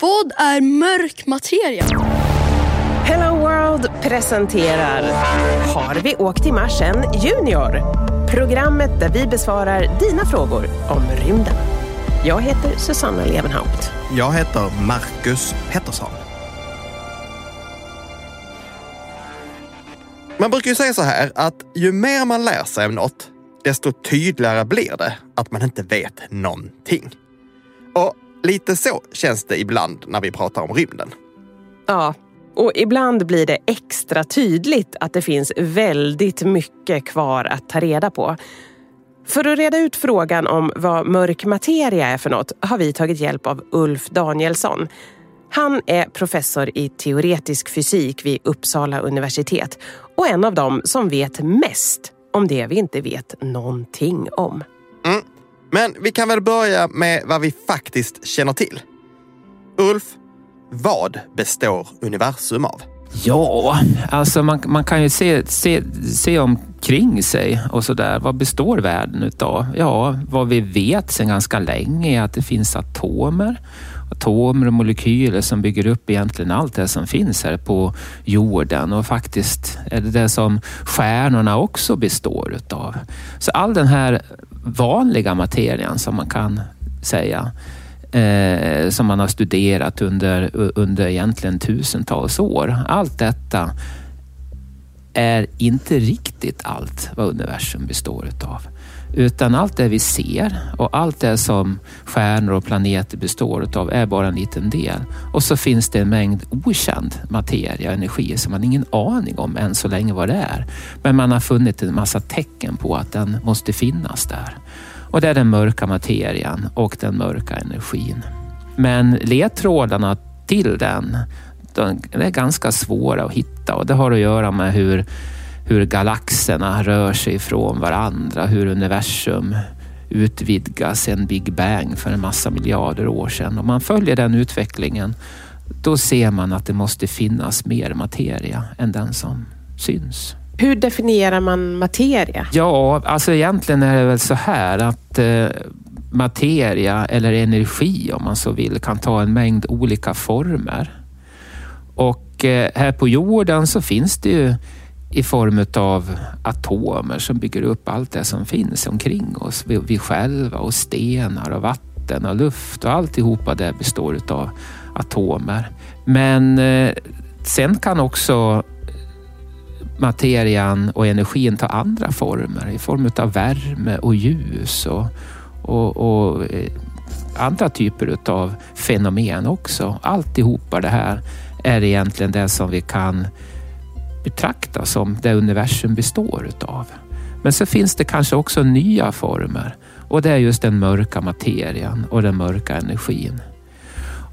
Vad är mörk materia? Hello World presenterar Har vi åkt i Mars än Junior? Programmet där vi besvarar dina frågor om rymden. Jag heter Susanna Levenhaupt. Jag heter Marcus Pettersson. Man brukar ju säga så här att ju mer man lär sig om något, desto tydligare blir det att man inte vet någonting. Och lite så känns det ibland när vi pratar om rymden. Ja, och ibland blir det extra tydligt att det finns väldigt mycket kvar att ta reda på. För att reda ut frågan om vad mörk materia är för något har vi tagit hjälp av Ulf Danielsson. Han är professor i teoretisk fysik vid Uppsala universitet och en av dem som vet mest om det vi inte vet någonting om. Men vi kan väl börja med vad vi faktiskt känner till. Ulf, vad består universum av? Ja, alltså man, man kan ju se, se, se omkring sig och sådär. Vad består världen utav? Ja, vad vi vet sedan ganska länge är att det finns atomer. Atomer och molekyler som bygger upp egentligen allt det som finns här på jorden och faktiskt är det det som stjärnorna också består utav. Så all den här vanliga materian som man kan säga eh, som man har studerat under, under egentligen tusentals år. Allt detta är inte riktigt allt vad universum består utav. Utan allt det vi ser och allt det som stjärnor och planeter består utav är bara en liten del. Och så finns det en mängd okänd materia och energi som man ingen aning om än så länge vad det är. Men man har funnit en massa tecken på att den måste finnas där. Och det är den mörka materian och den mörka energin. Men ledtrådarna till den, de är ganska svåra att hitta och det har att göra med hur, hur galaxerna rör sig ifrån varandra, hur universum utvidgas sen Big Bang för en massa miljarder år sedan. Om man följer den utvecklingen, då ser man att det måste finnas mer materia än den som syns. Hur definierar man materia? Ja, alltså egentligen är det väl så här att eh, materia eller energi om man så vill kan ta en mängd olika former. Och eh, här på jorden så finns det ju i form av atomer som bygger upp allt det som finns omkring oss. Vi, själva och stenar och vatten och luft och alltihopa det består av atomer. Men eh, sen kan också materian och energin ta andra former i form av värme och ljus och, och, och eh, andra typer av fenomen också. Alltihopa det här är egentligen det som vi kan betrakta som det universum består utav. Men så finns det kanske också nya former och det är just den mörka materian och den mörka energin.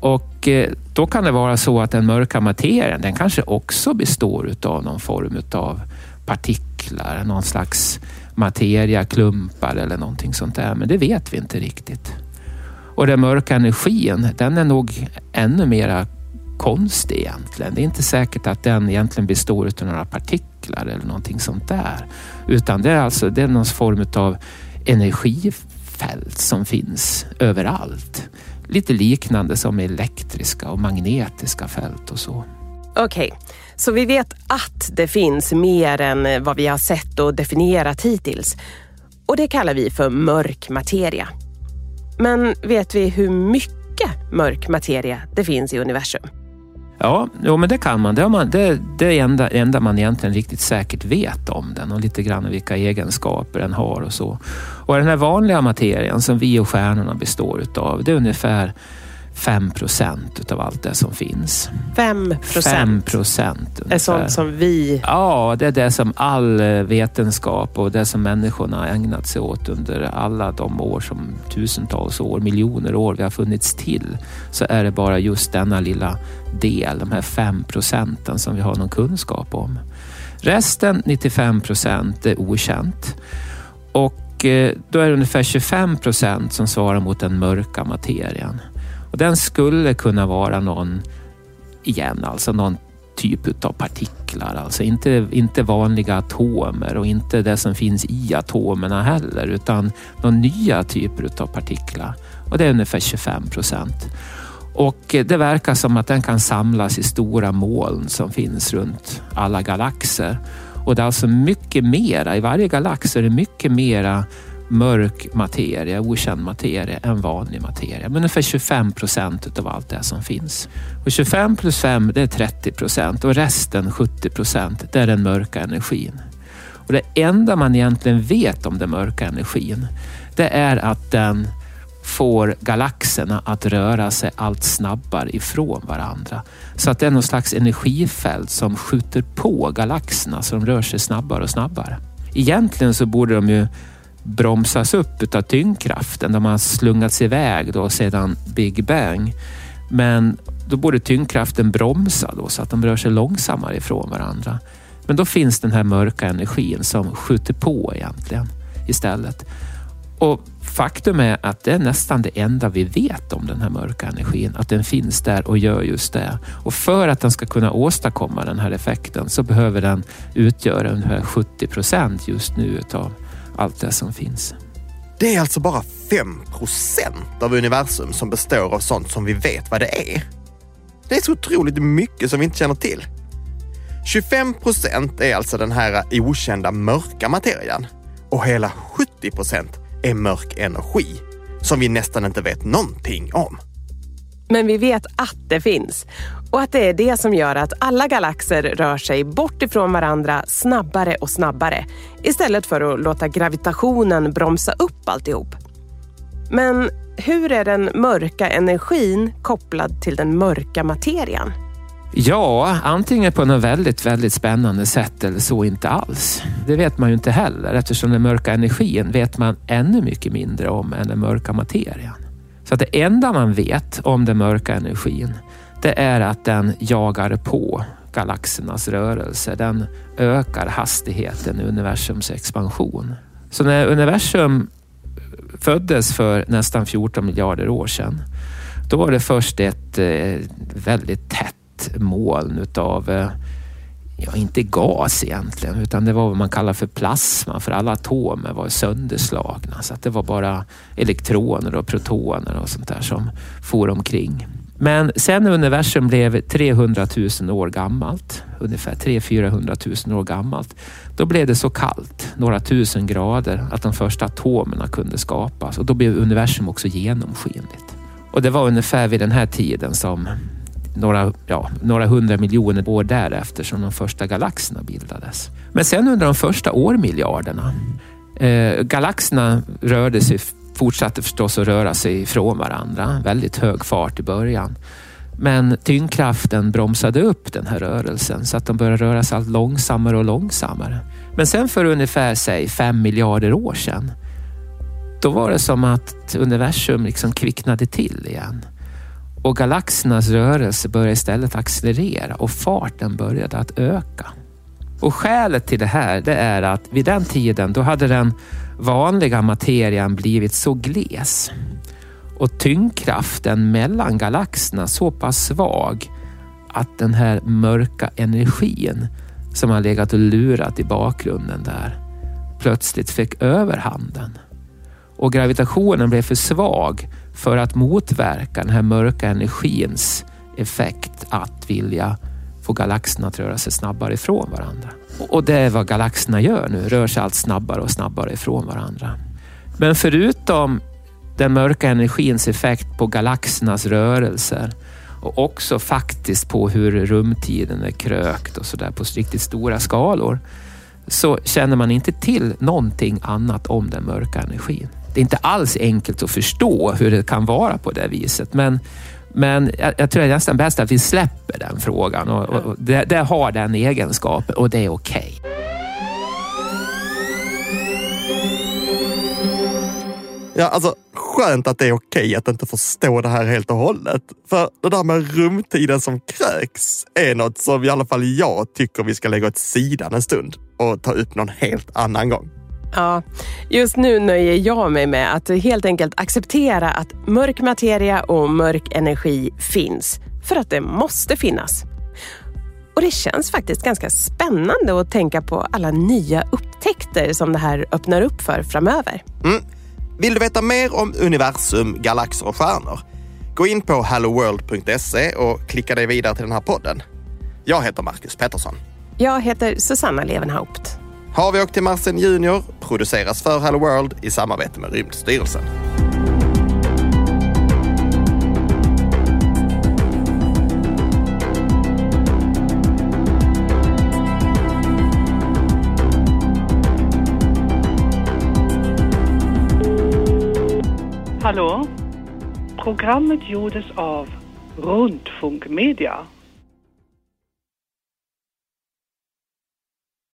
Och eh, då kan det vara så att den mörka materien, den kanske också består av någon form av partiklar, någon slags materiaklumpar eller någonting sånt där. Men det vet vi inte riktigt. Och den mörka energin, den är nog ännu mera konstig egentligen. Det är inte säkert att den egentligen består av några partiklar eller någonting sånt där. Utan det är alltså det är någon form av energifält som finns överallt. Lite liknande som elektriska och magnetiska fält och så. Okej, okay. så vi vet att det finns mer än vad vi har sett och definierat hittills. Och det kallar vi för mörk materia. Men vet vi hur mycket mörk materia det finns i universum? Ja, jo, men det kan man. Det, man, det, det är det enda, enda man egentligen riktigt säkert vet om den och lite grann vilka egenskaper den har och så. Och den här vanliga materien som vi och stjärnorna består utav, det är ungefär 5 procent utav allt det som finns. 5 procent? 5 procent. är sånt som vi... Ja, det är det som all eh, vetenskap och det som människorna har ägnat sig åt under alla de år som tusentals år, miljoner år vi har funnits till. Så är det bara just denna lilla del, de här 5 procenten som vi har någon kunskap om. Resten, 95 procent, är okänt. Och eh, då är det ungefär 25 procent som svarar mot den mörka materian. Och den skulle kunna vara någon, igen, alltså någon typ av partiklar. Alltså inte, inte vanliga atomer och inte det som finns i atomerna heller, utan några nya typer av partiklar. Och det är ungefär 25 procent. Och det verkar som att den kan samlas i stora moln som finns runt alla galaxer. Och det är alltså mycket mera, i varje galax är det mycket mera mörk materia, okänd materia, än vanlig materia. Men ungefär 25 procent utav allt det som finns. Och 25 plus 5 det är 30 procent och resten 70 procent det är den mörka energin. Och det enda man egentligen vet om den mörka energin det är att den får galaxerna att röra sig allt snabbare ifrån varandra. Så att det är någon slags energifält som skjuter på galaxerna så de rör sig snabbare och snabbare. Egentligen så borde de ju bromsas upp av tyngdkraften. De har slungats iväg då sedan Big Bang. Men då borde tyngdkraften bromsa då, så att de rör sig långsammare ifrån varandra. Men då finns den här mörka energin som skjuter på egentligen istället. Och faktum är att det är nästan det enda vi vet om den här mörka energin. Att den finns där och gör just det. Och för att den ska kunna åstadkomma den här effekten så behöver den utgöra ungefär 70 procent just nu utav allt det som finns. Det är alltså bara 5 procent av universum som består av sånt som vi vet vad det är. Det är så otroligt mycket som vi inte känner till. 25 procent är alltså den här okända mörka materian och hela 70 procent är mörk energi som vi nästan inte vet någonting om. Men vi vet att det finns och att det är det som gör att alla galaxer rör sig bort ifrån varandra snabbare och snabbare istället för att låta gravitationen bromsa upp alltihop. Men hur är den mörka energin kopplad till den mörka materian? Ja, antingen på något väldigt, väldigt spännande sätt eller så inte alls. Det vet man ju inte heller eftersom den mörka energin vet man ännu mycket mindre om än den mörka materian. Så att det enda man vet om den mörka energin det är att den jagar på galaxernas rörelse. Den ökar hastigheten i universums expansion. Så när universum föddes för nästan 14 miljarder år sedan, då var det först ett eh, väldigt tätt moln utav, eh, ja inte gas egentligen, utan det var vad man kallar för plasma, för alla atomer var sönderslagna. Så att det var bara elektroner och protoner och sånt där som for omkring. Men sen när universum blev 300 000 år gammalt, ungefär 300-400 000 år gammalt, då blev det så kallt, några tusen grader, att de första atomerna kunde skapas och då blev universum också genomskinligt. Och det var ungefär vid den här tiden som några, ja, några hundra miljoner år därefter som de första galaxerna bildades. Men sen under de första årmiljarderna, eh, galaxerna rörde sig, fortsatte förstås att röra sig ifrån varandra. Väldigt hög fart i början. Men tyngdkraften bromsade upp den här rörelsen så att de började röra sig allt långsammare och långsammare. Men sen för ungefär säg, fem miljarder år sedan, då var det som att universum liksom kvicknade till igen. Och galaxernas rörelse började istället accelerera och farten började att öka. Och skälet till det här det är att vid den tiden då hade den vanliga materian blivit så gles och tyngdkraften mellan galaxerna så pass svag att den här mörka energin som har legat och lurat i bakgrunden där plötsligt fick överhanden. Och gravitationen blev för svag för att motverka den här mörka energins effekt att vilja få galaxerna att röra sig snabbare ifrån varandra. Och det är vad galaxerna gör nu, rör sig allt snabbare och snabbare ifrån varandra. Men förutom den mörka energins effekt på galaxernas rörelser och också faktiskt på hur rumtiden är krökt och sådär på riktigt stora skalor så känner man inte till någonting annat om den mörka energin. Det är inte alls enkelt att förstå hur det kan vara på det viset. Men, men jag, jag tror det är nästan bäst att vi släpper den frågan. Och, och det, det, har den egenskapen och det är okej. Okay. Ja, alltså skönt att det är okej att inte förstå det här helt och hållet. För det där med rumtiden som kräks är något som i alla fall jag tycker vi ska lägga åt sidan en stund och ta upp någon helt annan gång. Ja, just nu nöjer jag mig med att helt enkelt acceptera att mörk materia och mörk energi finns. För att det måste finnas. Och det känns faktiskt ganska spännande att tänka på alla nya upptäckter som det här öppnar upp för framöver. Mm. Vill du veta mer om universum, galaxer och stjärnor? Gå in på helloworld.se och klicka dig vidare till den här podden. Jag heter Marcus Pettersson. Jag heter Susanna Levenhaupt. Har vi åkt till Marsen Junior produceras för Hello World i samarbete med Rymdstyrelsen. Hallå? Programmet gjordes av Rundfunk Media.